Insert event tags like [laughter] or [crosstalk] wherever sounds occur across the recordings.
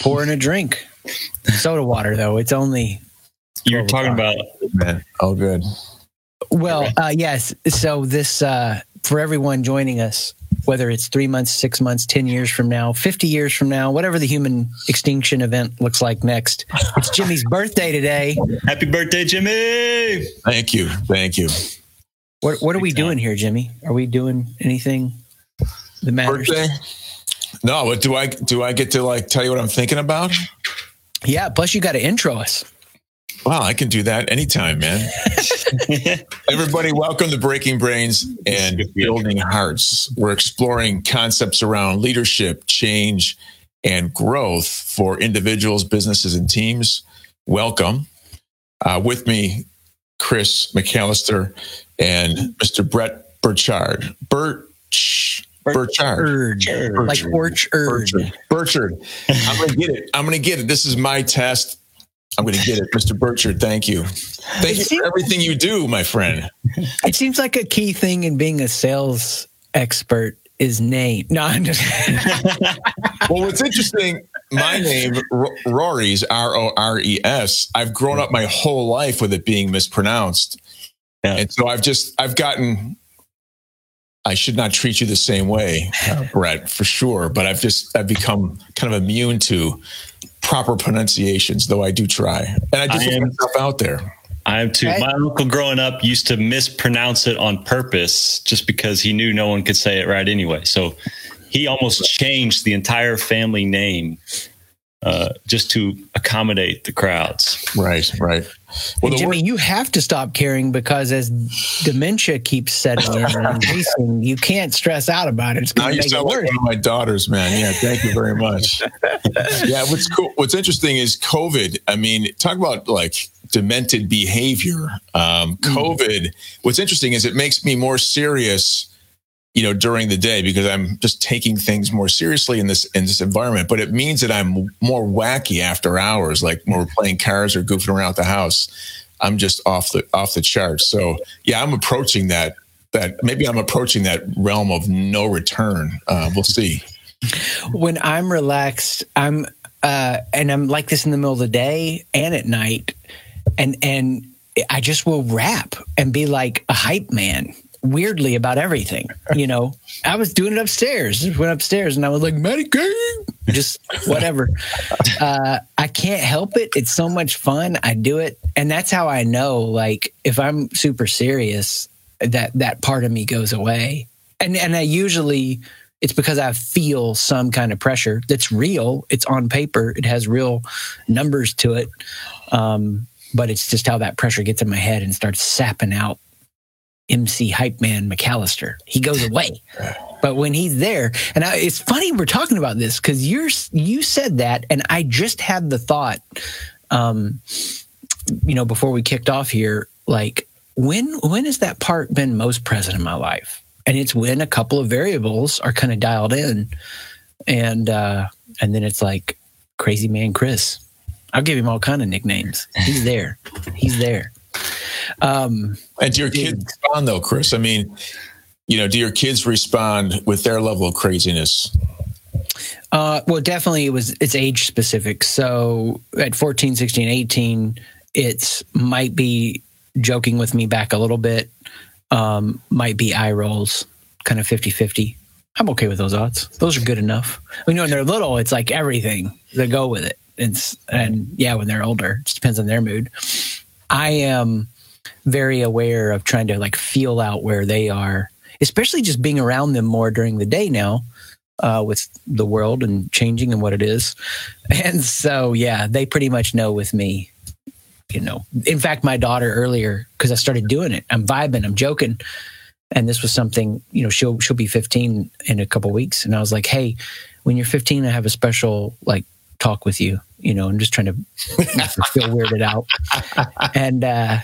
pouring a drink. Soda water, though. It's only. You're talking about. Oh, good. Well, uh, yes. So, this, uh, for everyone joining us, whether it's three months, six months, 10 years from now, 50 years from now, whatever the human extinction event looks like next, it's [laughs] Jimmy's birthday today. Happy birthday, Jimmy! Thank you. Thank you. What, what are we doing here, Jimmy? Are we doing anything that matters? Birthday? No, but do I do I get to like tell you what I'm thinking about? Yeah. Plus, you got to intro us. Wow, I can do that anytime, man. [laughs] Everybody, welcome to Breaking Brains and Building Hearts. We're exploring concepts around leadership, change, and growth for individuals, businesses, and teams. Welcome. Uh, with me, Chris McAllister and Mr. Brett Burchard. Birch. Burchard. Urge. Like orchard. Burchard. Burchard. I'm going to get it. I'm going to get it. This is my test. I'm going to get it. [laughs] Mr. Burchard, thank you. Thank you for everything you do, my friend. It seems like a key thing in being a sales expert is name. No, I'm just. [laughs] well, what's interesting, my name, R- Rory's R O R E S, I've grown up my whole life with it being mispronounced. Yeah. And so I've just, I've gotten, I should not treat you the same way, uh, Brett, for sure. But I've just, I've become kind of immune to proper pronunciations, though I do try. And I just I put am- myself out there. I am too. Right. My uncle growing up used to mispronounce it on purpose just because he knew no one could say it right anyway. So he almost changed the entire family name uh, just to accommodate the crowds. Right, right. Well, Jimmy, word, you have to stop caring because as dementia keeps setting in and [laughs] increasing, you can't stress out about it. It's now going to you make it sound like worse. one of my daughters, man. Yeah, thank you very much. [laughs] yeah, what's cool, what's interesting is COVID. I mean, talk about like demented behavior. Um, COVID. What's interesting is it makes me more serious, you know, during the day because I'm just taking things more seriously in this in this environment. But it means that I'm more wacky after hours, like when we're playing cards or goofing around the house. I'm just off the off the charts. So yeah, I'm approaching that. That maybe I'm approaching that realm of no return. Uh, we'll see. when I'm relaxed, I'm uh, and I'm like this in the middle of the day and at night, and and I just will rap and be like a hype man. Weirdly about everything, you know. I was doing it upstairs. Went upstairs and I was like, Medicaid, just whatever. [laughs] Uh, I can't help it. It's so much fun. I do it, and that's how I know. Like, if I'm super serious, that that part of me goes away, and and I usually it's because I feel some kind of pressure that's real. It's on paper. It has real numbers to it. Um, but it's just how that pressure gets in my head and starts sapping out MC hype man McAllister. He goes away. But when he's there, and I, it's funny we're talking about this because you're you said that, and I just had the thought, um, you know, before we kicked off here, like when when has that part been most present in my life? And it's when a couple of variables are kind of dialed in, and uh, and then it's like crazy man Chris. I'll give him all kind of nicknames. He's there. He's there. Um, And do your kids respond though, Chris? I mean, you know, do your kids respond with their level of craziness? Uh, well, definitely it was it's age specific. So at 14, 16, 18, it's might be joking with me back a little bit, um, might be eye rolls, kind of 50 50. I'm okay with those odds. Those are good enough. I mean, when they're little, it's like everything they go with it. It's and yeah, when they're older, it just depends on their mood. I am very aware of trying to like feel out where they are, especially just being around them more during the day now uh, with the world and changing and what it is. [laughs] And so, yeah, they pretty much know with me. You know, in fact, my daughter earlier because I started doing it. I'm vibing. I'm joking. And this was something. You know, she'll she'll be 15 in a couple weeks, and I was like, hey, when you're 15, I have a special like talk with you. You know, I'm just trying to [laughs] feel weirded out. And uh,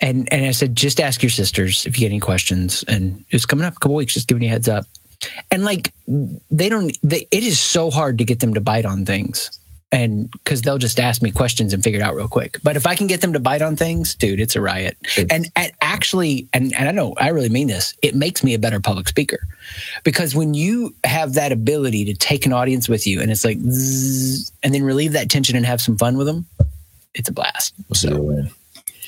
and and I said, just ask your sisters if you get any questions. And it's coming up a couple weeks. Just giving you a heads up. And like they don't. They, it is so hard to get them to bite on things. And because they'll just ask me questions and figure it out real quick. But if I can get them to bite on things, dude, it's a riot. And, and actually, and, and I know I really mean this, it makes me a better public speaker because when you have that ability to take an audience with you and it's like, zzz, and then relieve that tension and have some fun with them, it's a blast. So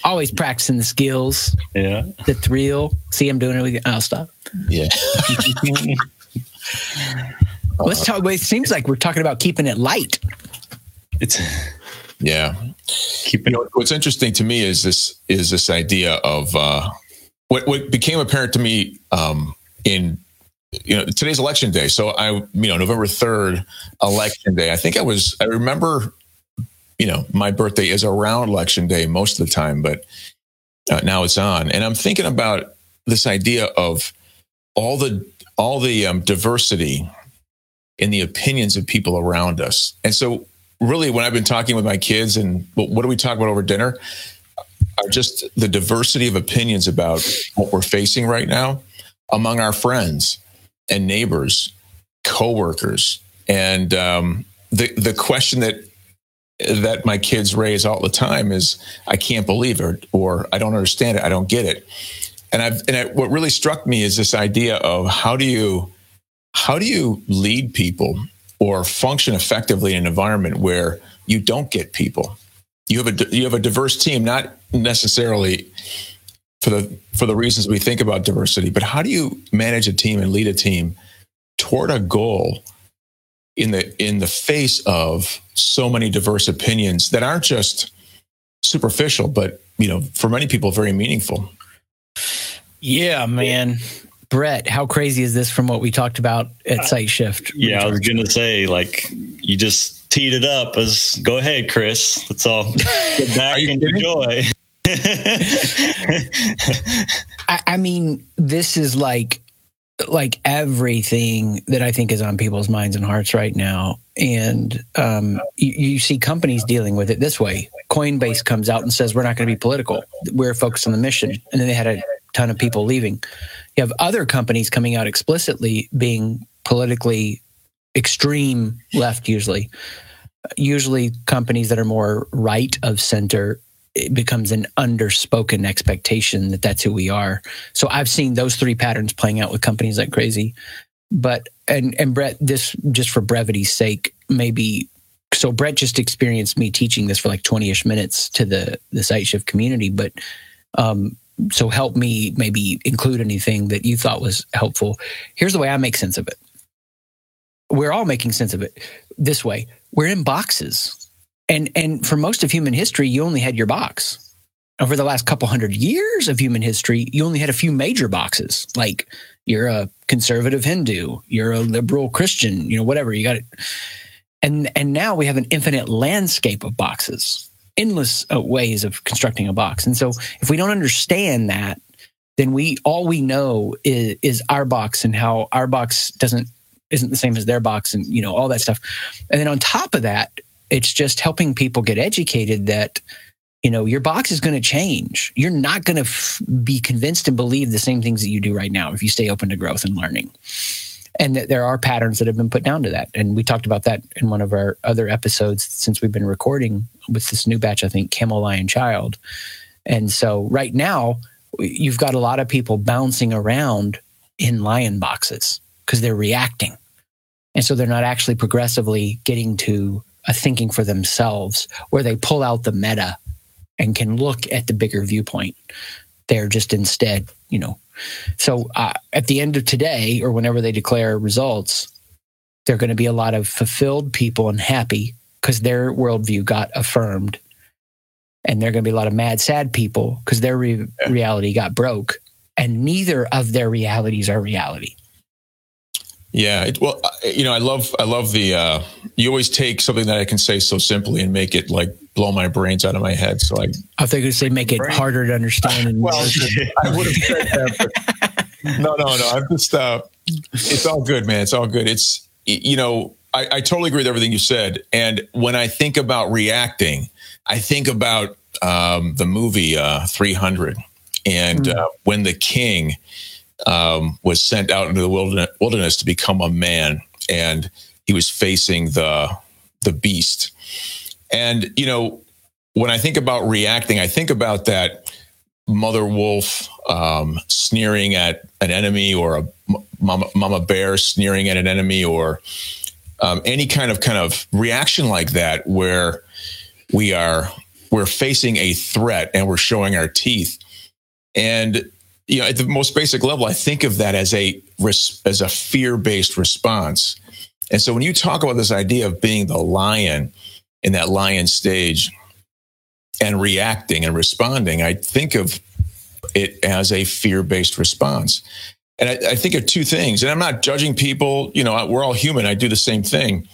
always practicing the skills. Yeah, the thrill. See, I'm doing it. I'll stop. Yeah. [laughs] Let's talk. It seems like we're talking about keeping it light. It's yeah. Keep it. You know, what's interesting to me is this is this idea of uh, what what became apparent to me um, in you know today's election day. So I you know November third election day. I think I was I remember you know my birthday is around election day most of the time, but uh, now it's on, and I'm thinking about this idea of all the all the um, diversity in the opinions of people around us, and so really when I've been talking with my kids and what do we talk about over dinner? Are just the diversity of opinions about what we're facing right now among our friends and neighbors, coworkers, and um, the the question that that my kids raise all the time is I can't believe it or I don't understand it, I don't get it. And I've and I, what really struck me is this idea of how do you how do you lead people or function effectively in an environment where you don't get people. You have a you have a diverse team, not necessarily for the for the reasons we think about diversity, but how do you manage a team and lead a team toward a goal in the in the face of so many diverse opinions that aren't just superficial, but you know, for many people, very meaningful. Yeah, man. Brett, how crazy is this from what we talked about at Site Shift? Yeah, I was going to say, like, you just teed it up as go ahead, Chris. Let's all [laughs] get back and enjoy. [laughs] I, I mean, this is like like everything that I think is on people's minds and hearts right now. And um, you, you, see companies dealing with it this way. Coinbase comes out and says, We're not going to be political. We're focused on the mission. And then they had a ton of people leaving. You have other companies coming out explicitly being politically extreme left, usually. Usually, companies that are more right of center it becomes an underspoken expectation that that's who we are. So I've seen those three patterns playing out with companies like crazy. But and and Brett, this just for brevity's sake, maybe so Brett just experienced me teaching this for like 20-ish minutes to the the site shift community, but um so help me maybe include anything that you thought was helpful. Here's the way I make sense of it. We're all making sense of it this way. We're in boxes. And and for most of human history, you only had your box. Over the last couple hundred years of human history, you only had a few major boxes. Like you're a conservative Hindu, you're a liberal Christian, you know, whatever. You got it. And and now we have an infinite landscape of boxes endless uh, ways of constructing a box. And so if we don't understand that, then we all we know is, is our box and how our box doesn't isn't the same as their box and you know all that stuff. And then on top of that, it's just helping people get educated that you know your box is going to change. You're not going to f- be convinced and believe the same things that you do right now if you stay open to growth and learning and that there are patterns that have been put down to that. And we talked about that in one of our other episodes since we've been recording with this new batch, I think, Camel Lion Child. And so right now, you've got a lot of people bouncing around in lion boxes because they're reacting. And so they're not actually progressively getting to a thinking for themselves where they pull out the meta and can look at the bigger viewpoint. They're just instead, you know, so uh, at the end of today, or whenever they declare results, there are going to be a lot of fulfilled people and happy because their worldview got affirmed. And there are going to be a lot of mad, sad people because their re- reality got broke. And neither of their realities are reality. Yeah, it, well, you know, I love, I love the. Uh, you always take something that I can say so simply and make it like blow my brains out of my head. So I, I think you say make it harder to understand. And well, [laughs] I would have said that, but [laughs] no, no, no. I'm just. Uh, it's all good, man. It's all good. It's you know, I, I totally agree with everything you said. And when I think about reacting, I think about um, the movie uh, 300, and mm. uh, when the king um, was sent out into the wilderness, to become a man, and he was facing the the beast. And, you know, when I think about reacting, I think about that mother wolf um, sneering at an enemy or a mama, mama bear sneering at an enemy or um, any kind of kind of reaction like that where we are we're facing a threat and we're showing our teeth and you know at the most basic level i think of that as a as a fear-based response. And so when you talk about this idea of being the lion in that lion stage and reacting and responding i think of it as a fear-based response. And I, I, think of two things and i'm not judging people you know we're all human i do the same thing.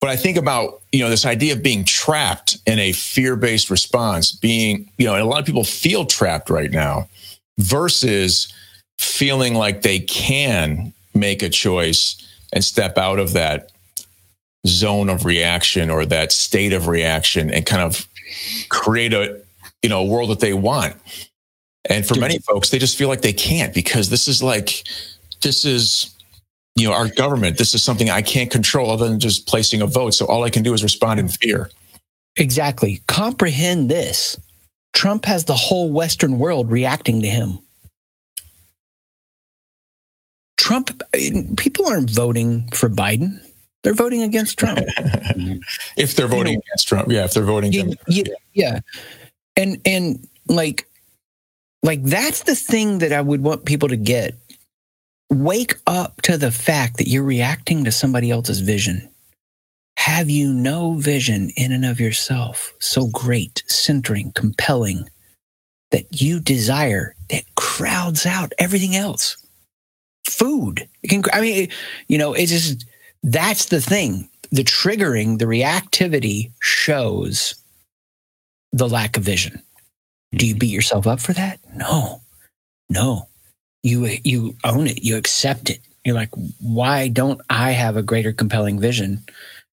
But i think about you know this idea of being trapped in a fear-based response being you know and a lot of people feel trapped right now versus feeling like they can make a choice and step out of that zone of reaction or that state of reaction and kind of create a you know a world that they want and for many folks, they just feel like they can't because this is like, this is, you know, our government. This is something I can't control other than just placing a vote. So all I can do is respond in fear. Exactly. Comprehend this. Trump has the whole Western world reacting to him. Trump, people aren't voting for Biden. They're voting against Trump. [laughs] if they're voting you know, against Trump, yeah. If they're voting, yeah, yeah, yeah, and and like like that's the thing that I would want people to get. Wake up to the fact that you're reacting to somebody else's vision. Have you no vision in and of yourself so great, centering, compelling that you desire that crowds out everything else? Food. Can, I mean, you know, it's just that's the thing. The triggering, the reactivity shows the lack of vision. Do you beat yourself up for that? No, no. You you own it. You accept it. You're like, why don't I have a greater compelling vision?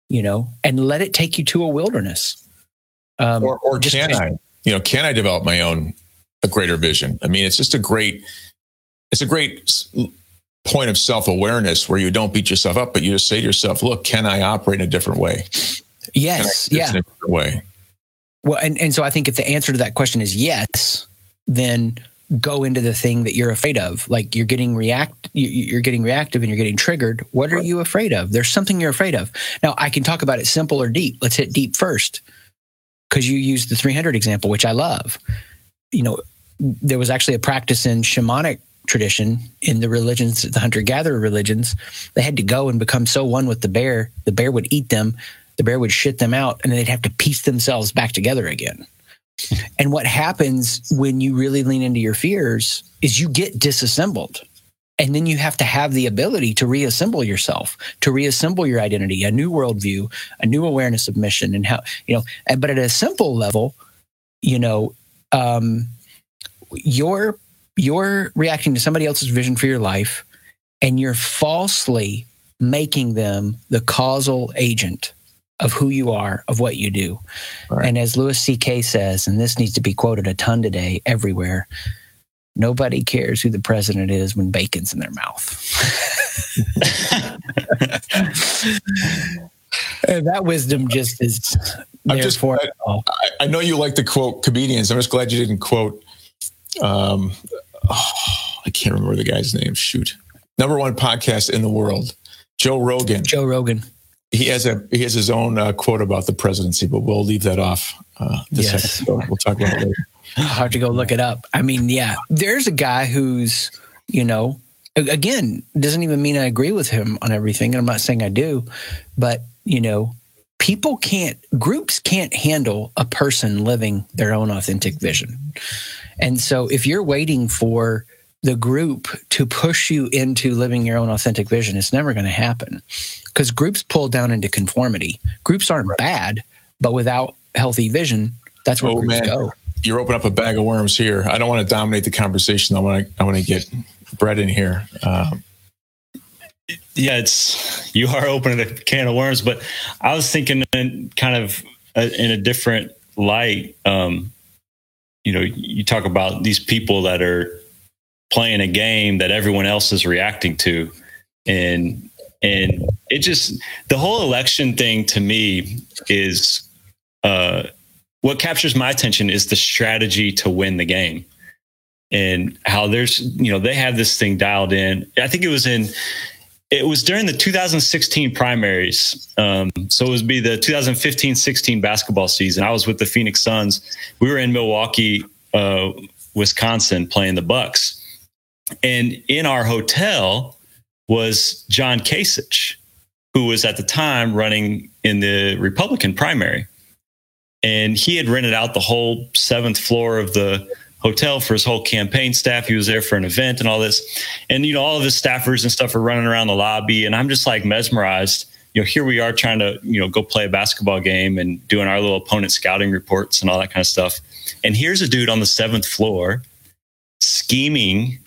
You know, and let it take you to a wilderness. Um, or or can I? You know, can I develop my own a greater vision? I mean, it's just a great. It's a great point of self awareness where you don't beat yourself up, but you just say to yourself, "Look, can I operate in a different way?" Yes, yeah. In a different way. Well, and, and so I think if the answer to that question is yes, then go into the thing that you're afraid of. Like you're getting react, you're getting reactive and you're getting triggered. What are you afraid of? There's something you're afraid of. Now I can talk about it simple or deep. Let's hit deep first, because you used the 300 example, which I love. You know, there was actually a practice in shamanic tradition in the religions, the hunter gatherer religions. They had to go and become so one with the bear, the bear would eat them the bear would shit them out and they'd have to piece themselves back together again. And what happens when you really lean into your fears is you get disassembled. And then you have to have the ability to reassemble yourself, to reassemble your identity, a new worldview, a new awareness of mission, and how, you know, but at a simple level, you know, um, you're, you're reacting to somebody else's vision for your life and you're falsely making them the causal agent of who you are, of what you do. Right. And as Louis C.K. says, and this needs to be quoted a ton today everywhere nobody cares who the president is when bacon's in their mouth. [laughs] that wisdom just is I'm just, for I, I, know you like to quote comedians. I'm just glad you didn't quote. Um, oh, [sighs] I can't remember the guy's name. Shoot, number one podcast in the world, Joe Rogan. Joe Rogan he has a he has his own uh, quote about the presidency, but we'll leave that off. Uh, this yes. episode. We'll talk about it later. [laughs] I'll have to go look it up. I mean, yeah, there's a guy who's you know again doesn't even mean I agree with him on everything, and I'm not saying I do, but you know, people can't groups can't handle a person living their own authentic vision, and so if you're waiting for the group to push you into living your own authentic vision, it's never going to happen because groups pull down into conformity. Groups aren't right. bad, but without healthy vision, that's where oh, groups man. go. You're opening up a bag of worms here. I don't want to dominate the conversation. I want to. I want to get Brett in here. Um, yeah, it's you are opening a can of worms, but I was thinking in kind of a, in a different light. Um, you know, you talk about these people that are playing a game that everyone else is reacting to, and and it just the whole election thing to me is uh, what captures my attention is the strategy to win the game. And how there's you know they have this thing dialed in. I think it was in it was during the 2016 primaries. Um, so it would be the 2015-16 basketball season. I was with the phoenix suns. We were in milwaukee uh, wisconsin playing the bucks and in our hotel was john kasich who was at the time running in the republican primary and he had rented out the whole seventh floor of the hotel for his whole campaign staff. He was there for an event and all this. And, you know, all of his staffers and stuff are running around the lobby. And I'm just like mesmerized. You know, here we are trying to, you know, go play a basketball game and doing our little opponent scouting reports and all that kind of stuff. And here's a dude on the seventh floor scheming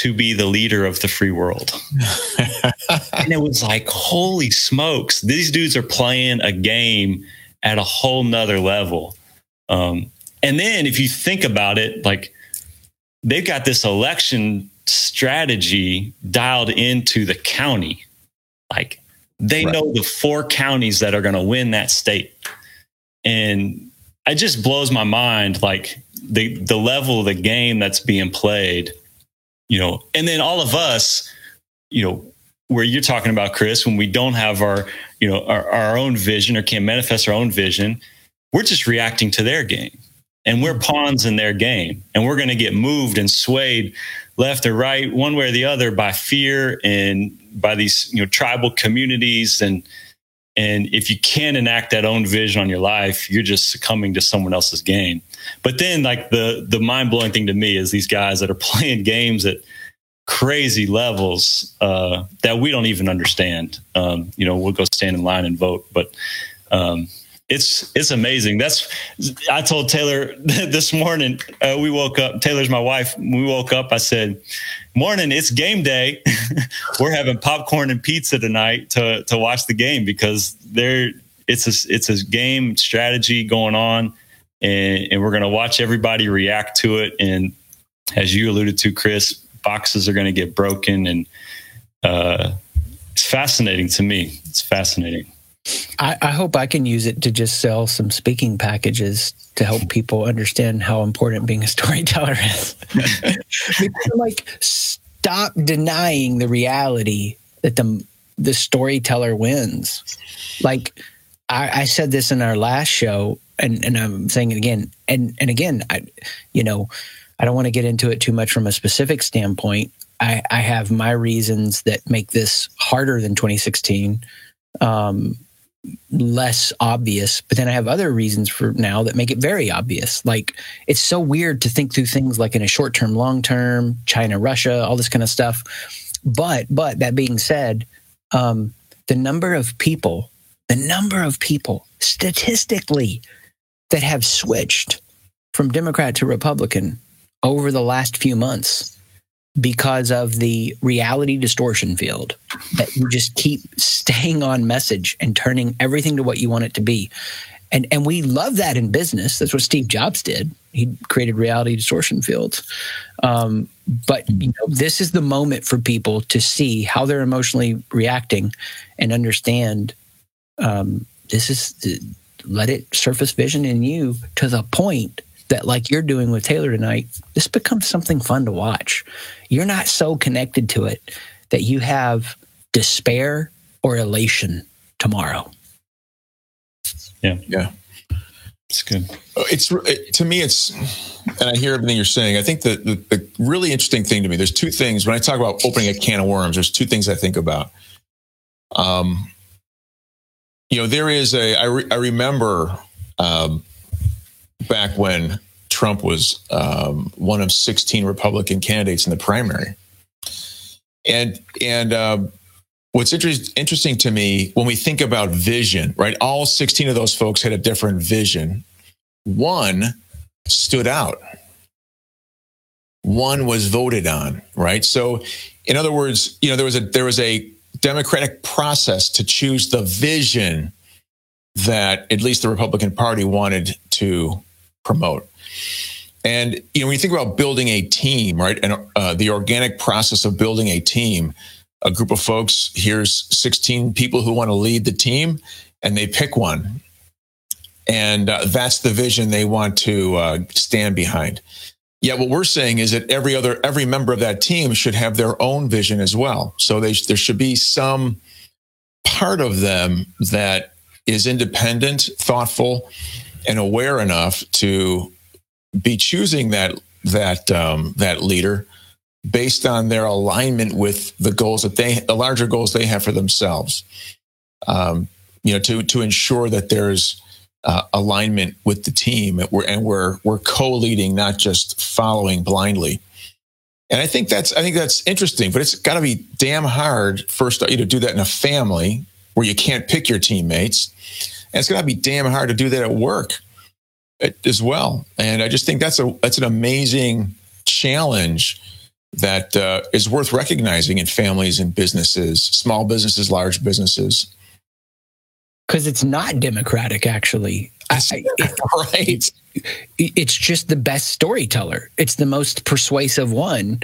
to be the leader of the free world. [laughs] and it was like, holy smokes, these dudes are playing a game at a whole nother level. Um, and then if you think about it, like they've got this election strategy dialed into the county. Like they right. know the four counties that are going to win that state. And it just blows my mind like the the level of the game that's being played, you know. And then all of us, you know, where you're talking about Chris when we don't have our, you know, our, our own vision or can't manifest our own vision, we're just reacting to their game. And we're mm-hmm. pawns in their game. And we're going to get moved and swayed left or right one way or the other by fear and by these you know tribal communities. And and if you can't enact that own vision on your life you're just succumbing to someone else's game but then like the the mind-blowing thing to me is these guys that are [laughs] playing games at crazy levels uh, that we don't even understand um, you know we'll go stand in line and vote but um, it's it's amazing. That's I told Taylor [laughs] this morning. Uh, we woke up. Taylor's my wife. We woke up. I said, "Morning, it's game day. [laughs] We're having popcorn and pizza tonight to to watch the game because there it's a it's a game strategy going on, and, and we're going to watch everybody react to it. And as you alluded to, Chris, boxes are going to get broken, and uh, it's fascinating to me. It's fascinating. I, I, hope I can use it to just sell some speaking packages to help people understand how important being a [laughs] storyteller is. like, stop denying the reality that the the storyteller wins. Like, I, I said this in our last show, and, and I'm saying it again, and and again, I, you know, I don't want to get into it too much from a specific standpoint. I, I have my reasons that make this harder than 2016. Um, less obvious but then i have other reasons for now that make it very obvious like it's so weird to think through things like in a short term long term china russia all this kind of stuff but but that being said um, the number of people the number of people statistically that have switched from democrat to republican over the last few months because of the reality distortion field that you just keep staying on message and turning everything to what you want it to be. And and we love that in business. That's what Steve Jobs did. He created reality distortion fields. Um, but you know, this is the moment for people to see how they're emotionally reacting and understand. Um, this is let it surface vision in you to the point that like you're doing with Taylor tonight, this becomes something fun to watch. You're not so connected to it that you have despair or elation tomorrow. Yeah. Yeah. It's good. Uh, it's it, to me. It's and I hear everything you're saying. I think that the, the, really interesting thing to me. There's two things when I talk about opening a can of worms. There's two things I think about. Um, you know, there is a. I, re, I remember um, back when Trump was um, one of 16 Republican candidates in the primary. And and uh, what's inter- interesting to me when we think about vision, right? All 16 of those folks had a different vision. One stood out. One was voted on, right? So, in other words, you know, there was a there was a democratic process to choose the vision that at least the Republican Party wanted to promote. And you know, when you think about building a team, right, and uh, the organic process of building a team, a group of folks. Here's 16 people who want to lead the team, and they pick one, and uh, that's the vision they want to uh, stand behind. Yet what we're saying is that every other every member of that team should have their own vision as well. So they, there should be some part of them that is independent, thoughtful, and aware enough to be choosing that that um, that leader based on their alignment with the goals that they the larger goals they have for themselves. Um, you know, to to ensure that there's uh, alignment with the team, and we're, and we're we're co-leading, not just following blindly. And I think that's I think that's interesting, but it's got to be damn hard first you do that in a family where you can't pick your teammates, and it's got to be damn hard to do that at work as well. And I just think that's a that's an amazing challenge that uh, is worth recognizing in families and businesses, small businesses, large businesses. Because it's not democratic, actually. I, it, [laughs] right. It's just the best storyteller. It's the most persuasive one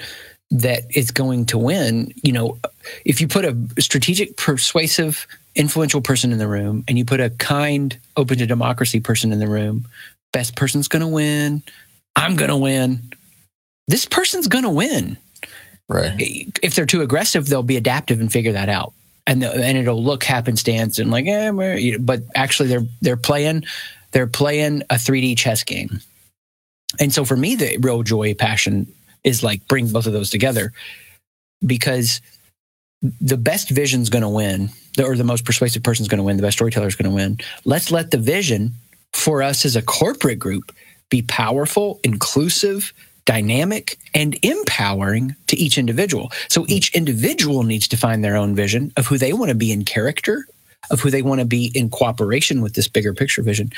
that is going to win. You know, if you put a strategic, persuasive, influential person in the room and you put a kind, open to democracy person in the room, best person's going to win. I'm going to win. This person's going to win. Right. If they're too aggressive, they'll be adaptive and figure that out. And, the, and it'll look happenstance and like, eh, but actually they're they're playing they're playing a 3D chess game. And so for me, the real joy, passion is like bring both of those together because the best vision's going to win, or the most persuasive person's going to win, the best storyteller's going to win. Let's let the vision for us as a corporate group be powerful, inclusive, dynamic, and empowering to each individual. So each individual needs to find their own vision of who they want to be in character, of who they want to be in cooperation with this bigger picture vision.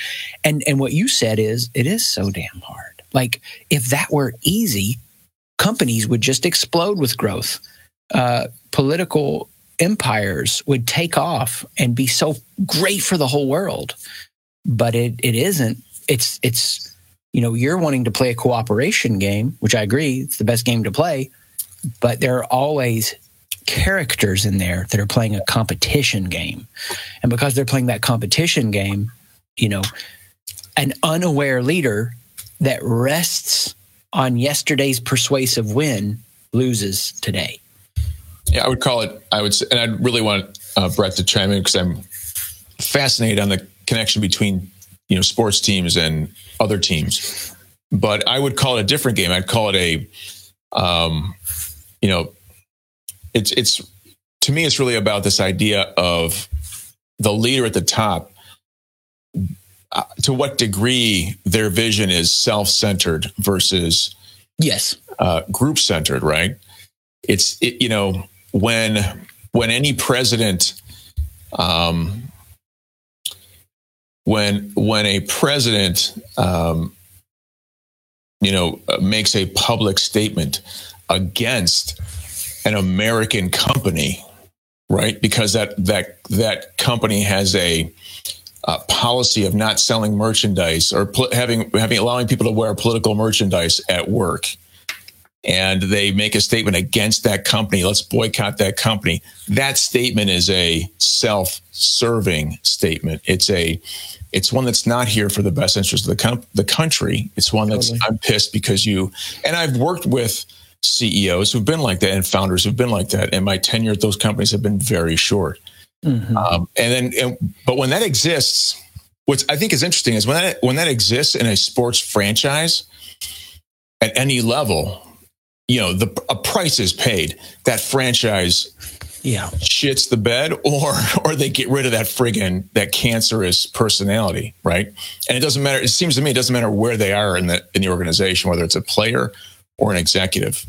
And and what you said is it is so damn hard. Like if that were easy, companies would just explode with growth. Uh, political empires would take off and be so great for the whole world but it it isn't. It's it's you know you're wanting to play a cooperation game, which I agree it's the best game to play, but there are always characters in there that are playing a competition game, and because they're playing that competition game, you know, an unaware leader that rests on yesterday's persuasive win loses today. Yeah, I would call it. I would, say, and I really want uh, Brett to chime in because I'm fascinated on the connection between you know sports teams and other teams. But I would call it a different game. I'd call it a, um, you know, it's it's to me it's really about this idea of the leader at the top. Uh, to what degree their vision is self-centered versus yes uh, group-centered, right? It's it, you know when when any president um, when when a president um, you know makes a public statement against an American company, right? Because that that that company has a, a policy of not selling merchandise or pl- having having allowing people to wear political merchandise at work and they make a statement against that company, let's boycott that company. That statement is a self-serving statement. It's a it's one that's not here for the best interest of the com- the country. It's one that's totally. I'm pissed because you and I've worked with CEOs who've been like that and founders who've been like that, and my tenure at those companies have been very short. Mm-hmm. Um, and then, and, but when that exists, what I think is interesting is when that when that exists in a sports franchise at any level, you know, the a price is paid. That franchise yeah. shits the bed or [laughs] or they get rid of that friggin that cancerous personality right? And it doesn't matter it seems to me it doesn't matter where they are in the in the organization whether it's a player or an executive.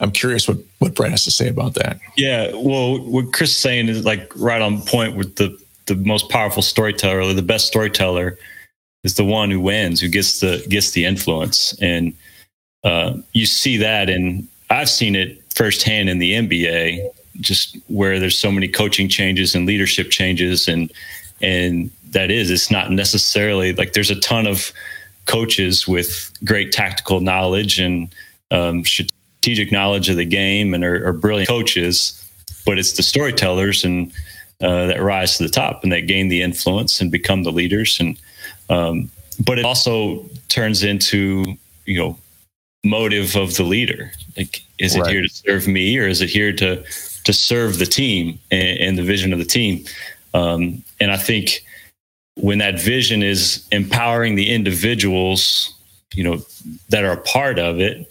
I'm curious what what brett has to say about that. Yeah well what chris is saying is like right on point with the the most powerful storyteller or the best storyteller is the one who wins who gets the gets the influence. And uh, you see that and i've seen it firsthand in the nba just where there's so many coaching changes and leadership changes and and that is it's not necessarily like there's a ton of coaches with great tactical knowledge and um, strategic knowledge of the game and are, are brilliant coaches but it's the storytellers and uh, that rise to the top and that gain the influence and become the leaders. And um, but it also turns into you know motive of the leader. Like, is right. it here to serve me or is it here to to serve the team and, and the vision of the team? Um, and I think when that vision is empowering the individuals, you know, that are a part of it,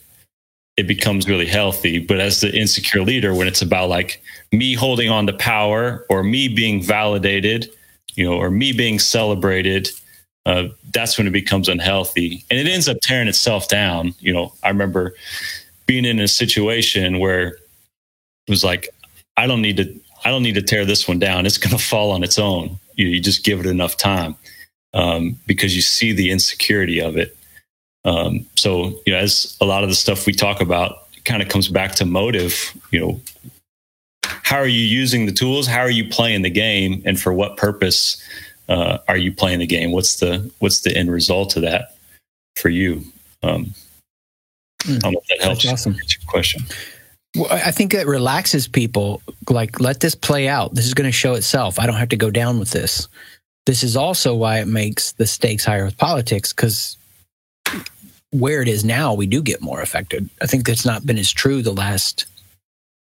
it becomes really healthy. But as the insecure leader, when it's about like me holding on to power or me being validated, you know, or me being celebrated, uh, that's when it becomes unhealthy and it ends up tearing itself down. You know, I remember being in a situation where it was like, I don't need to, I don't need to tear this one down. It's going [laughs] to fall on its own. You, you, just give it enough time um, because you see the insecurity of it. Um, so, you know, as a lot of the stuff we talk about kind of comes back to motive, you know, how are you using the tools? How are you playing the game? And for what purpose uh, are you playing the game? What's the, what's the end result of that for you? Um, mm, I don't know if that helps. Awesome. question. Well, I think that relaxes people. Like, let this play out. This is going to show itself. I don't have to go down with this. This is also why it makes the stakes higher with politics because where it is now, we do get more affected. I think that's not been as true the last,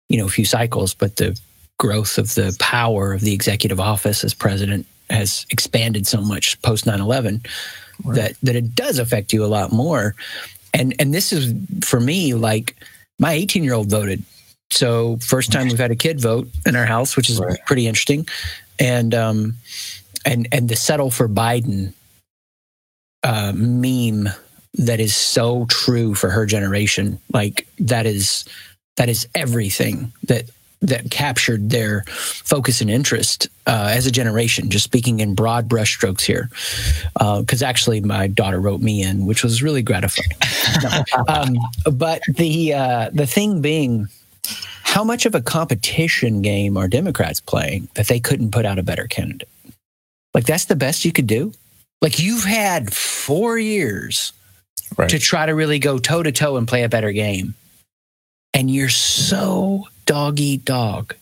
you know, few cycles, but the growth of the power of the executive office as president has expanded so much post 9-11 right. that that it does affect you a lot more. And and this is for me like my 18 year old voted. So first time we've had a kid vote in our house, which is right. pretty interesting. And um and and the settle for Biden uh, meme that is so true for her generation. Like that is that is everything that that captured their focus and interest uh, as a generation. Just speaking in broad brushstrokes here, because uh, actually my daughter wrote me in, which was really gratifying. no. [laughs] um, but the uh, the thing being, how much of a competition game are Democrats playing that they couldn't put out a better candidate? Like that's the best you could do. Like you've had four years right. to try to really go toe to toe and play a better game. And you're so dog eat dog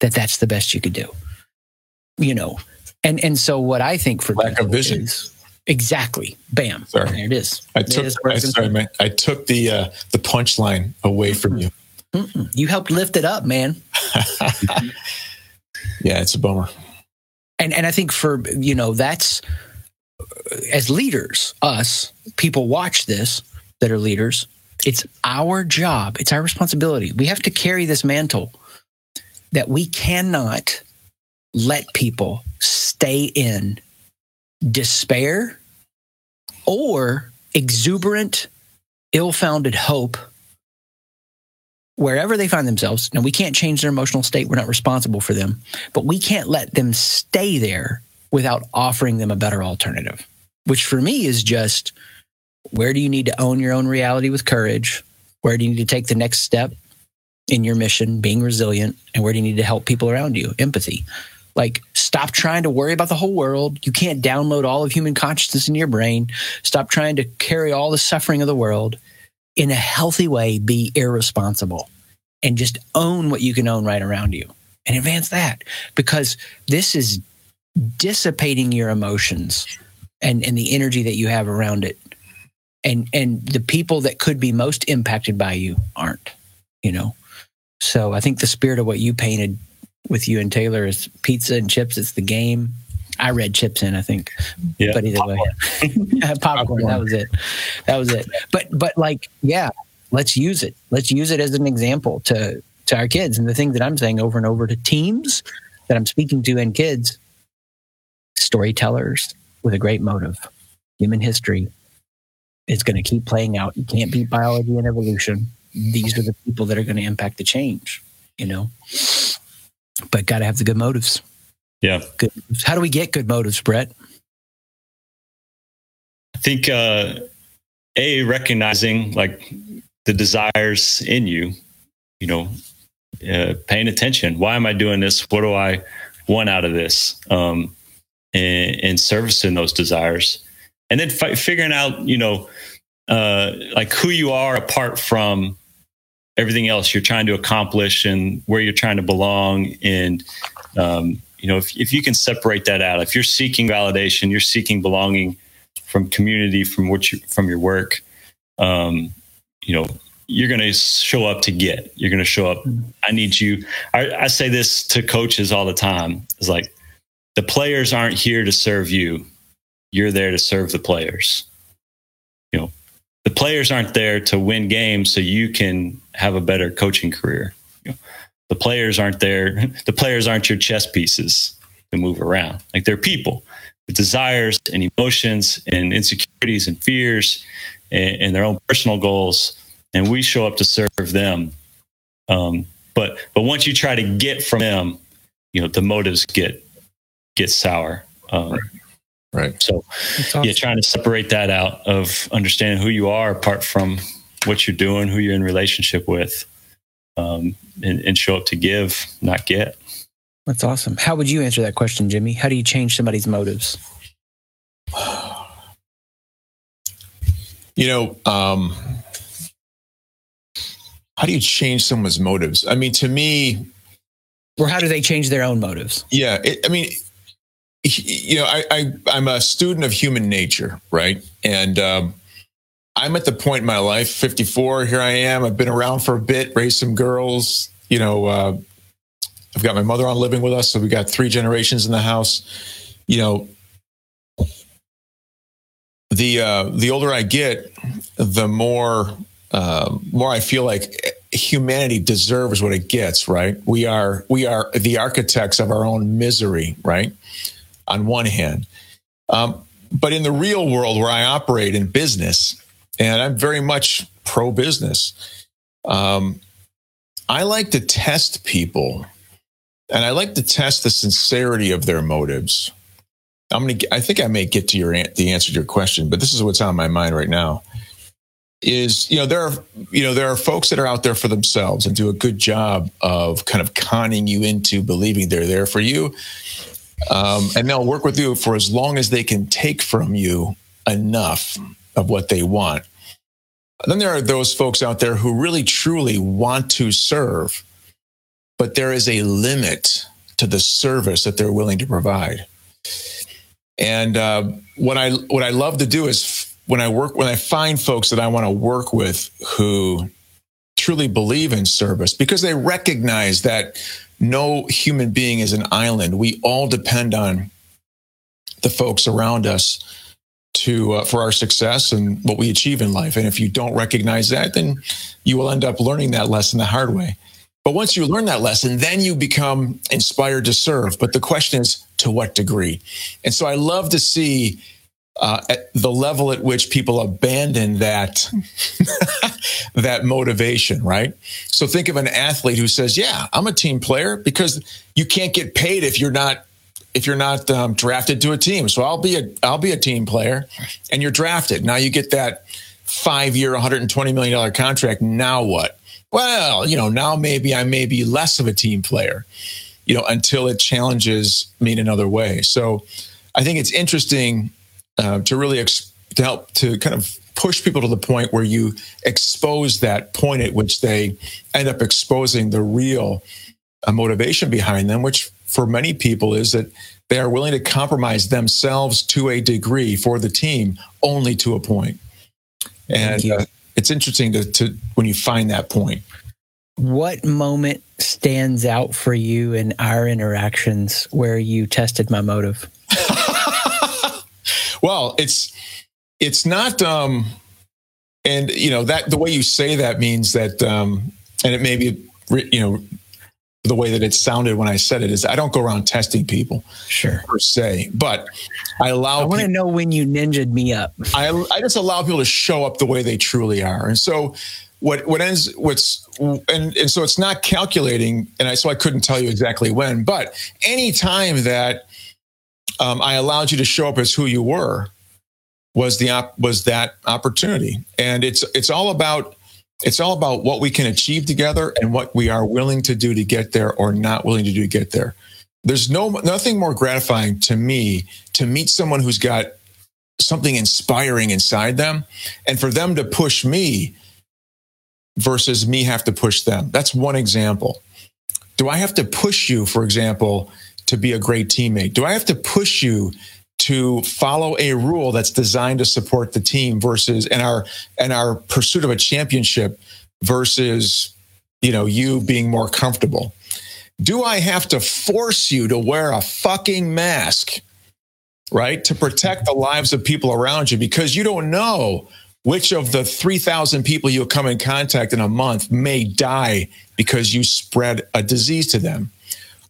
that that's the best you could do. You know, and and so what I think for lack of vision. Is, exactly. Bam. Sorry. There it is. I took. Is I, sorry, man. I took the uh, the punchline away from you. Mm-mm. You helped lift it up, man. [laughs] yeah, it's a bummer. And and I think for you know that's as leaders, us people watch this that are leaders. It's our job. It's our responsibility. We have to carry this mantle that we cannot let people stay in despair or exuberant, ill founded hope wherever they find themselves. Now, we can't change their emotional state. We're not responsible for them, but we can't let them stay there without offering them a better alternative, which for me is just where do you need to own your own reality with courage? Where do you need to take the next step in your mission, being resilient? And where do you need to help people around you? Empathy. Like, stop trying to worry about the whole world. You can't download all of human consciousness in your brain. Stop trying to carry all the suffering of the world. In a healthy way, be irresponsible and just own what you can own right around you and advance that because this is dissipating your emotions and, and the energy that you have around it and and the people that could be most impacted by you aren't you know? So i think the spirit of what you painted with you and taylor is pizza and chips it's the game. I read chips in i think. Yeah. but either popcorn. way. Popcorn, [laughs] popcorn that was it. That was it. But but like yeah let's use it. Let's use it as an example to to our kids. And the thing that i'm saying over and over to teams that i'm speaking to and kids storytellers with a great motive human history it's going to keep playing out. You can't beat biology and evolution. These are the people that are going to impact the change, you know. But got to have the good motives. Yeah. Good. How do we get good motives, Brett? I think uh, a recognizing like the desires in you, you know, uh, paying attention. Why am I doing this? What do I want out of this? Um, and, and servicing those desires and then fi- figuring out, you know, uh, like who you are apart from everything else you're trying to accomplish and where you're trying to belong. And, um, you know, if, if you can separate that out, if you're seeking validation, you're seeking belonging from community, from what you, from your work, um, you know, you're going to show up to get, you're going to show up. I need you. I, I say this to coaches all the time. It's like the players aren't here to serve you. You're there to serve the players. You know, the players aren't there to win games so you can have a better coaching career. You know, the players aren't there. [laughs] The players aren't your chess pieces to move around. Like they're people with desires and emotions and insecurities and fears and, and their own personal goals. And we show up to serve them. Um, but but once you try to get from them, you know the motives get get sour. Um, right. Right. So awesome. yeah, trying to separate that out of understanding who you are apart from what you're doing, who you're in relationship with, um, and, and show up to give, not get. That's awesome. How would you answer that question, Jimmy? How do you change somebody's motives? You know, um, how do you change someone's motives? I mean, to me, or how do they change their own motives? Yeah, it, I mean, you know, I, I am a student of human nature, right? And um, I'm at the point in my life, 54. Here I am. I've been around for a bit, raised some girls. You know, uh, I've got my mother on living with us, so we got three generations in the house. You know, the uh, the older I get, the more uh, more I feel like humanity deserves what it gets. Right? We are we are the architects of our own misery. Right? On one hand, um, but in the real world where I operate in business, and I'm very much pro business. Um, I like to test people, and I like to test the sincerity of their motives. I'm gonna. I think I may get to your the answer to your question, but this is what's on my mind right now. Is you know there are you know there are folks that are out there for themselves and do a good job of kind of conning you into believing they're there for you, um, and they'll work with you for as long as they can take from you enough of what they want. Then there are those folks out there who really truly want to serve, but there is a limit to the service that they're willing to provide. And uh, what I what I love to do is when I work when I find folks that I want to work with who truly believe in service because they recognize that no human being is an island. We all depend on the folks around us to uh, for our success and what we achieve in life. And if you don't recognize that, then you will end up learning that lesson the hard way. But once you learn that lesson, then you become inspired to serve. But the question is, to what degree? And so I love to see uh, at the level at which people abandon that [laughs] that motivation, right? So think of an athlete who says, "Yeah, I'm a team player," because you can't get paid if you're not if you're not um, drafted to a team. So I'll be a I'll be a team player, and you're drafted. Now you get that five year, 120 million dollar contract. Now what? well, you know, now maybe I may be less of a team player, you know, until it challenges me in another way. So I think it's interesting uh, to really ex- to help to kind of push people to the point where you expose that point at which they end up exposing the real uh, motivation behind them, which for many people is that they are willing to compromise themselves to a degree for the team only to a point. And uh, it's interesting to, to when you find that point. What moment stands out for you in our interactions where you tested my motive? Well, it's it's not um and you know that the way you say that means that um and it may be you know the way that it sounded when I said it is I don't go around testing people, sure, per se, but I allow. I want to know when you ninjaed me up. I I just allow people to show up the way they truly are, and so what what ends what's and and so it's not calculating, and I so I couldn't tell you exactly when, but any time that um, I allowed you to show up as who you were was the op- was that opportunity, and it's it's all about it's all about what we can achieve together and what we are willing to do to get there or not willing to do to get there. There's no nothing more gratifying to me to meet someone who's got something inspiring inside them and for them to push me versus me have to push them. That's one example. Do I have to push you, for example, to be a great teammate? Do I have to push you to follow a rule that's designed to support the team versus and our and our pursuit of a championship versus you know you being more comfortable? Do I have to force you to wear a fucking mask? Right? To protect the lives of people around you because you don't know which of the 3,000 people you come in contact in a month may die because you spread a disease to them?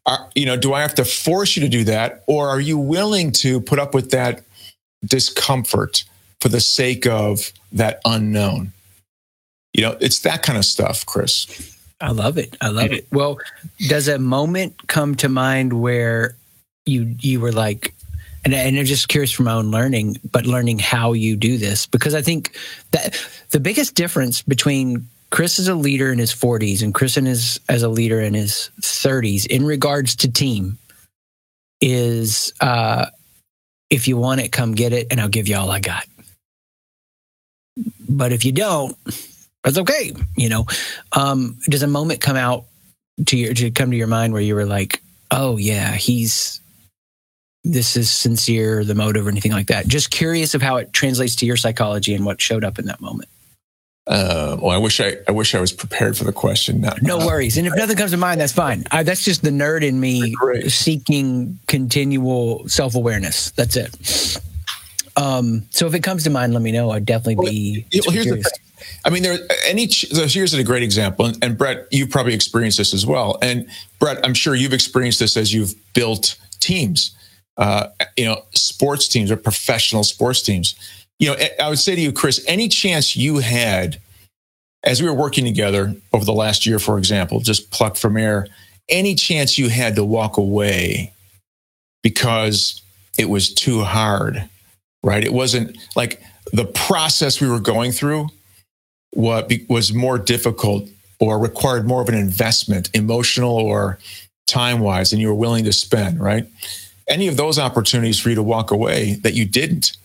Are, you know, do I have to force you to do that? Or are you willing to put up with that discomfort for the sake of that unknown? You know, it's that kind of stuff, Chris. I love it. I love it. Mm-hmm. Well, does a moment come to mind where you you were like, and, and I'm just curious from my own learning, but learning how you do this because I think that the biggest difference between Chris is a leader in his 40s and Chris is as a leader in his 30s in regards to team is uh, if you want it, come get it, and I'll give you all I got. But if you don't, that's okay. You know, um, does a moment come out to your to come to your mind where you were like, oh yeah, he's this is sincere, the motive, or anything like that. Just curious of how it translates to your psychology and what showed up in that moment. Uh, well, I wish I, I wish I was prepared for the question. No, no worries. And if nothing comes to mind, that's fine. I, that's just the nerd in me seeking continual self awareness. That's it. Um, so if it comes to mind, let me know. I'd definitely well, be. Here's curious. the thing. I mean, there any So here's a great example, and, and Brett, you've probably experienced this as well. And Brett, I'm sure you've experienced this as you've built teams uh, you know, sports teams or professional sports teams. You know, I would say to you, Chris, any chance you had as we were working together over the last year, for example, just pluck from air, any chance you had to walk away because it was too hard, right? It wasn't like the process we were going through what was more difficult or required more of an investment, emotional or time wise, than you were willing to spend, right? any of those opportunities for you to walk away that you didn't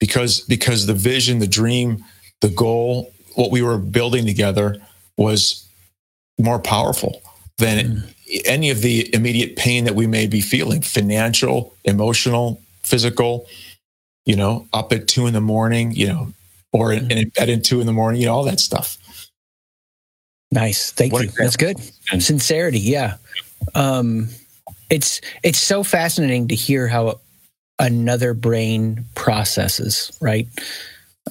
because because the vision the dream the goal what we were building together was more powerful than mm. any of the immediate pain that we may be feeling financial emotional physical you know up at two in the morning you know or in, in bed at two in the morning you know all that stuff. Nice. Thank what you. that's good. Sincerity yeah. Um it's it's so fascinating to hear how another brain processes, right?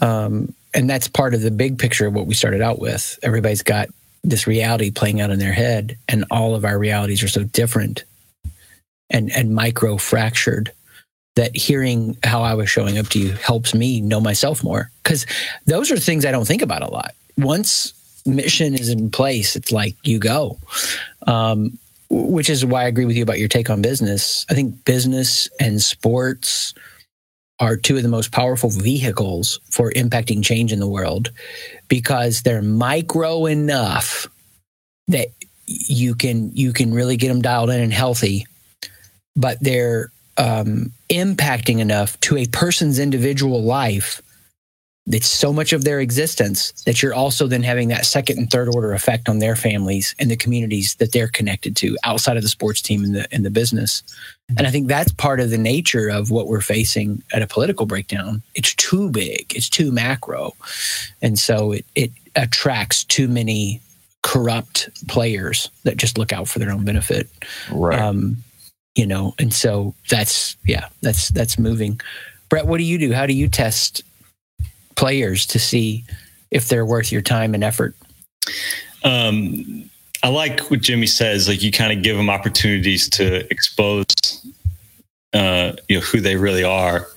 Um, and that's part of the big picture of what we started out with. Everybody's got this reality playing out in their head, and all of our realities are so different and and micro fractured that hearing how I was showing up to you helps me know myself more because those are things I don't think about a lot. Once mission is in place, it's like you go. Um, which is why I agree with you about your take on business. I think business and sports are two of the most powerful vehicles for impacting change in the world because they're micro enough that you can you can really get them dialed in and healthy, but they're um, impacting enough to a person's individual life it's so much of their existence that you're also then having that second and third order effect on their families and the communities that they're connected to outside of the sports team and the and the business. And I think that's part of the nature of what we're facing at a political breakdown. It's too big, it's too macro. And so it it attracts too many corrupt players that just look out for their own benefit. Right. Um, you know, and so that's yeah, that's that's moving. Brett, what do you do? How do you test players to see if they're worth your time and effort? Um, I like what Jimmy says. Like you kind of give them opportunities to expose, uh, you know, who they really are.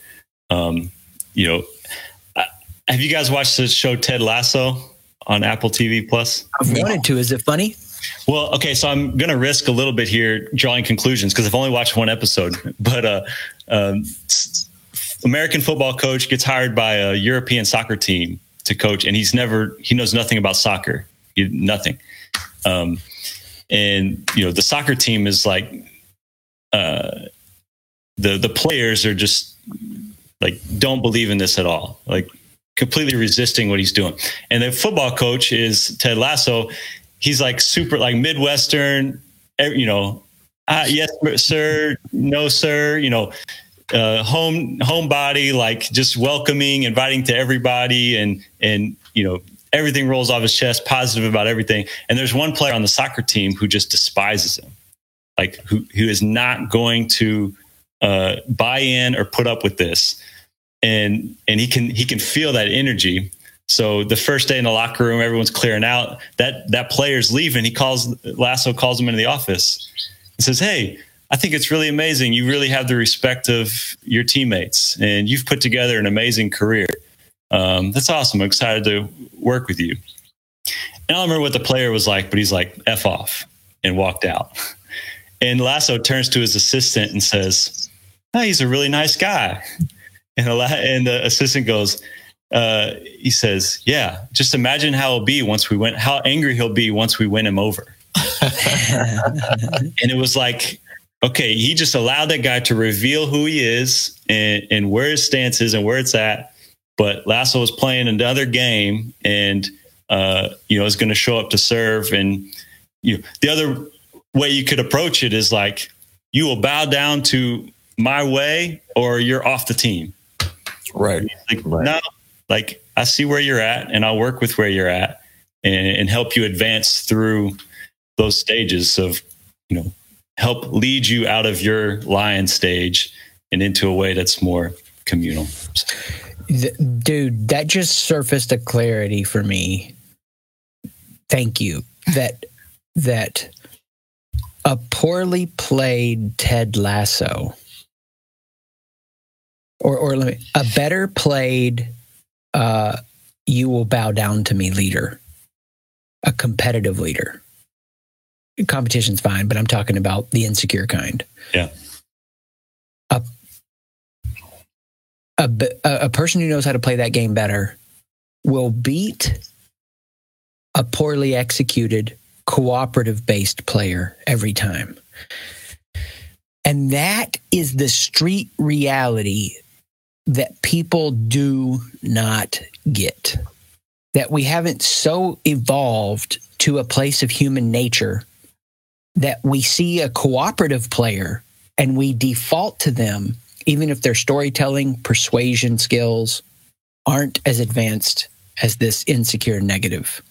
Um, you know, uh, have you guys watched the show Ted Lasso on Apple TV Plus? I've wanted to. Is it funny? Well, okay, so I'm going to risk a little bit here drawing conclusions because I've only watched one episode. [laughs] But uh, um, American football coach gets hired by a European soccer team to coach, and he's never he knows nothing about soccer, he, nothing. Um, and you know the soccer team is like uh, the the players are just like don't believe in this at all. Like completely resisting what he's doing. And the football coach is Ted Lasso. He's like super like Midwestern, you know, uh, yes, sir, no, sir, you know, uh, home homebody, like just welcoming, inviting to everybody, and and you know everything rolls off his chest, positive about everything. And there's one player on the soccer team who just despises him, like who who is not going to uh, buy in or put up with this, and and he can he can feel that energy. So the first day in the locker room, everyone's clearing out. That that player's leaving. He calls Lasso calls him into the office and says, "Hey." I think it's really amazing. You really have the respect of your teammates, and you've put together an amazing career. Um, that's awesome. I'm excited to work with you. And I don't remember what the player was like, but he's like, F off and walked out. [laughs] And Lasso turns to his assistant and says, oh, he's a really nice guy. And the, assistant goes, uh, he says, yeah, just imagine how it'll be once we went, how angry he'll be once we win him over. [laughs] and it was like, okay, he just allowed that guy to reveal who he is and, and where his stance is and where it's at. But Lasso was playing another game and, uh, you know, is going to show up to serve. And you know, the other way you could approach it is like, you will bow down to my way or you're off the team. Right. Like, right. no, like I see where you're at and I'll work with where you're at and, and help you advance through those stages of, you know, help lead you out of your lion stage and into a way that's more communal. Dude, that just surfaced a clarity for me. Thank you. That that a poorly played Ted Lasso or or let me a better played uh you will bow down to me leader. A competitive leader. Competition's fine, but I'm talking about the insecure kind. Yeah a, a person who knows how to play that game better will beat a poorly executed cooperative based player every time. And that is the street reality that people do not get. That we haven't so evolved to a place of human nature that we see a cooperative player and we default to them even if their storytelling, persuasion skills aren't as advanced as this insecure negative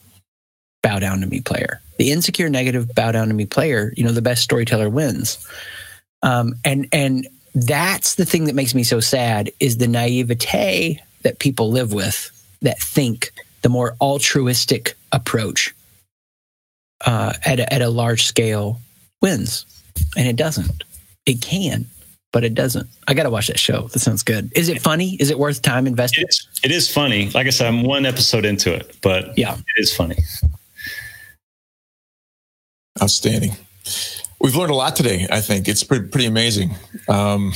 bow down to me player. The insecure negative bow down to me player, you know, the best storyteller wins. Um, and and that's the thing that makes me so sad is the naivete that people live with that think the more altruistic approach uh, at a, at a large scale wins, and it doesn't. It can, but it doesn't. I got to watch that show. That sounds good. Is it funny? Is it worth time invested? It's, it is funny. Like I said, I'm one episode into it, but yeah, it is funny. Outstanding. We've learned a lot today. I think it's pretty, pretty amazing. Um,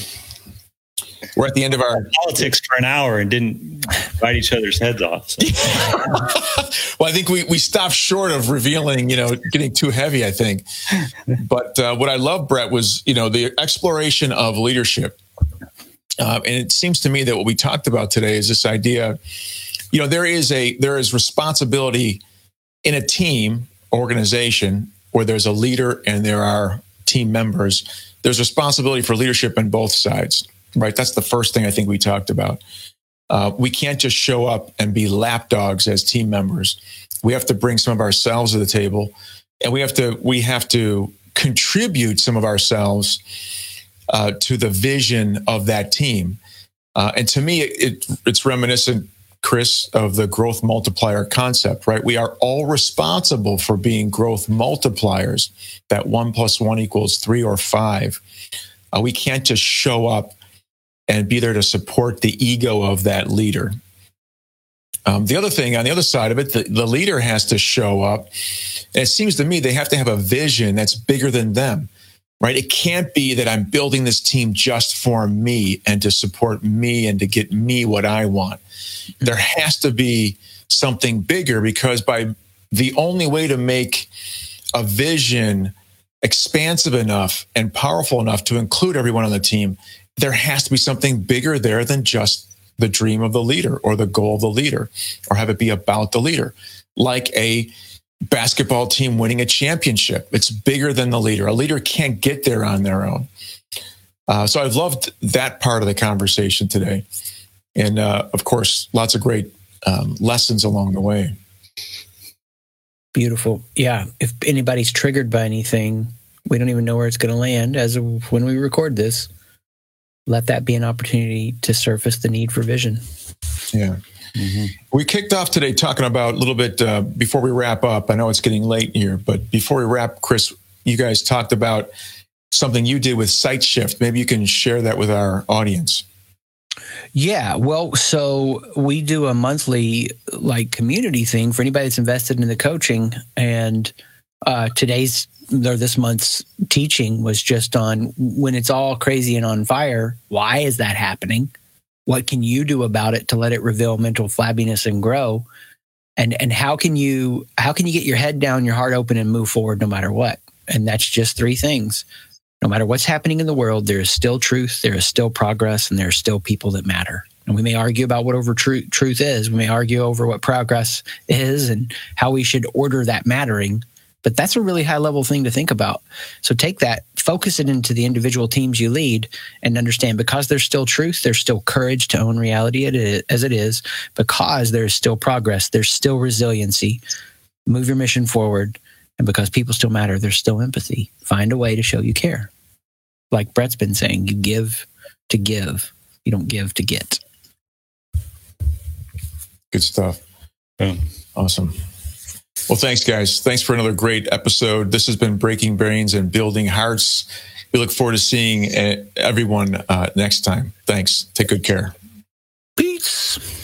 we're at the end of our politics for an hour and didn't bite each other's heads off. So. [laughs] well, I think we, we stopped short of revealing, you know, getting too heavy, I think. But uh, what I love, Brett, was, you know, the exploration of leadership. Uh, and it seems to me that what we talked about today is this idea, you know, there is a, there is responsibility in a team organization where there's a leader and there are team members. There's responsibility for leadership on both sides right? That's the first thing I think we talked about. Uh, we can't just show up and be lapdogs as team members. We have to bring some of ourselves to the table, and we have to we have to contribute some of ourselves uh, to the vision of that team. Uh, and to me, it, it, it's reminiscent, Chris, of the growth multiplier concept, right? We are all responsible for being growth multipliers. That one plus one equals three or five. Uh, we can't just show up and be there to support the ego of that leader. Um, the other thing on the other side of it, the, the leader has to show up. And it seems to me they have to have a vision that's bigger than them, right? It can't be that I'm building this team just for me and to support me and to get me what I want. There has to be something bigger because by the only way to make a vision expansive enough and powerful enough to include everyone on the team there has to be something bigger there than just the dream of the leader or the goal of the leader, or have it be about the leader, like a basketball team winning a championship. It's bigger than the leader. A leader can't get there on their own. Uh, so I've loved that part of the conversation today. And uh, of course, lots of great um, lessons along the way. Beautiful. Yeah. If anybody's triggered by anything, we don't even know where it's going to land as of when we record this. Let that be an opportunity to surface the need for vision. Yeah. Mm-hmm. We kicked off today talking about a little bit uh, before we wrap up. I know it's getting late here, but before we wrap, Chris, you guys talked about something you did with Sight Shift. Maybe you can share that with our audience. Yeah, well, so we do a monthly like community thing for anybody that's invested in the coaching, and uh, today's or this month's teaching was just on when it's all crazy and on fire. Why is that happening? What can you do about it to let it reveal mental flabbiness and grow? And and how can you how can you get your head down, your heart open, and move forward no matter what? And that's just three things no matter what's happening in the world, there is still truth, there is still progress, and there are still people that matter. And we may argue about what over tr- truth is. We may argue over what progress is and how we should order that mattering. But that's a really high level thing to think about. So take that, focus it into the individual teams you lead, and understand because there's still truth, there's still courage to own reality as it is, because there's still progress, there's still resiliency. Move your mission forward and because people still matter, there's still empathy. Find a way to show you care. Like Brett's been saying, you give to give, you don't give to get. Good stuff. Yeah. Awesome. Well, thanks, guys. Thanks for another great episode. This has been Breaking Brains and Building Hearts. We look forward to seeing eh, everyone uh, next time. Thanks. Take good care. Peace.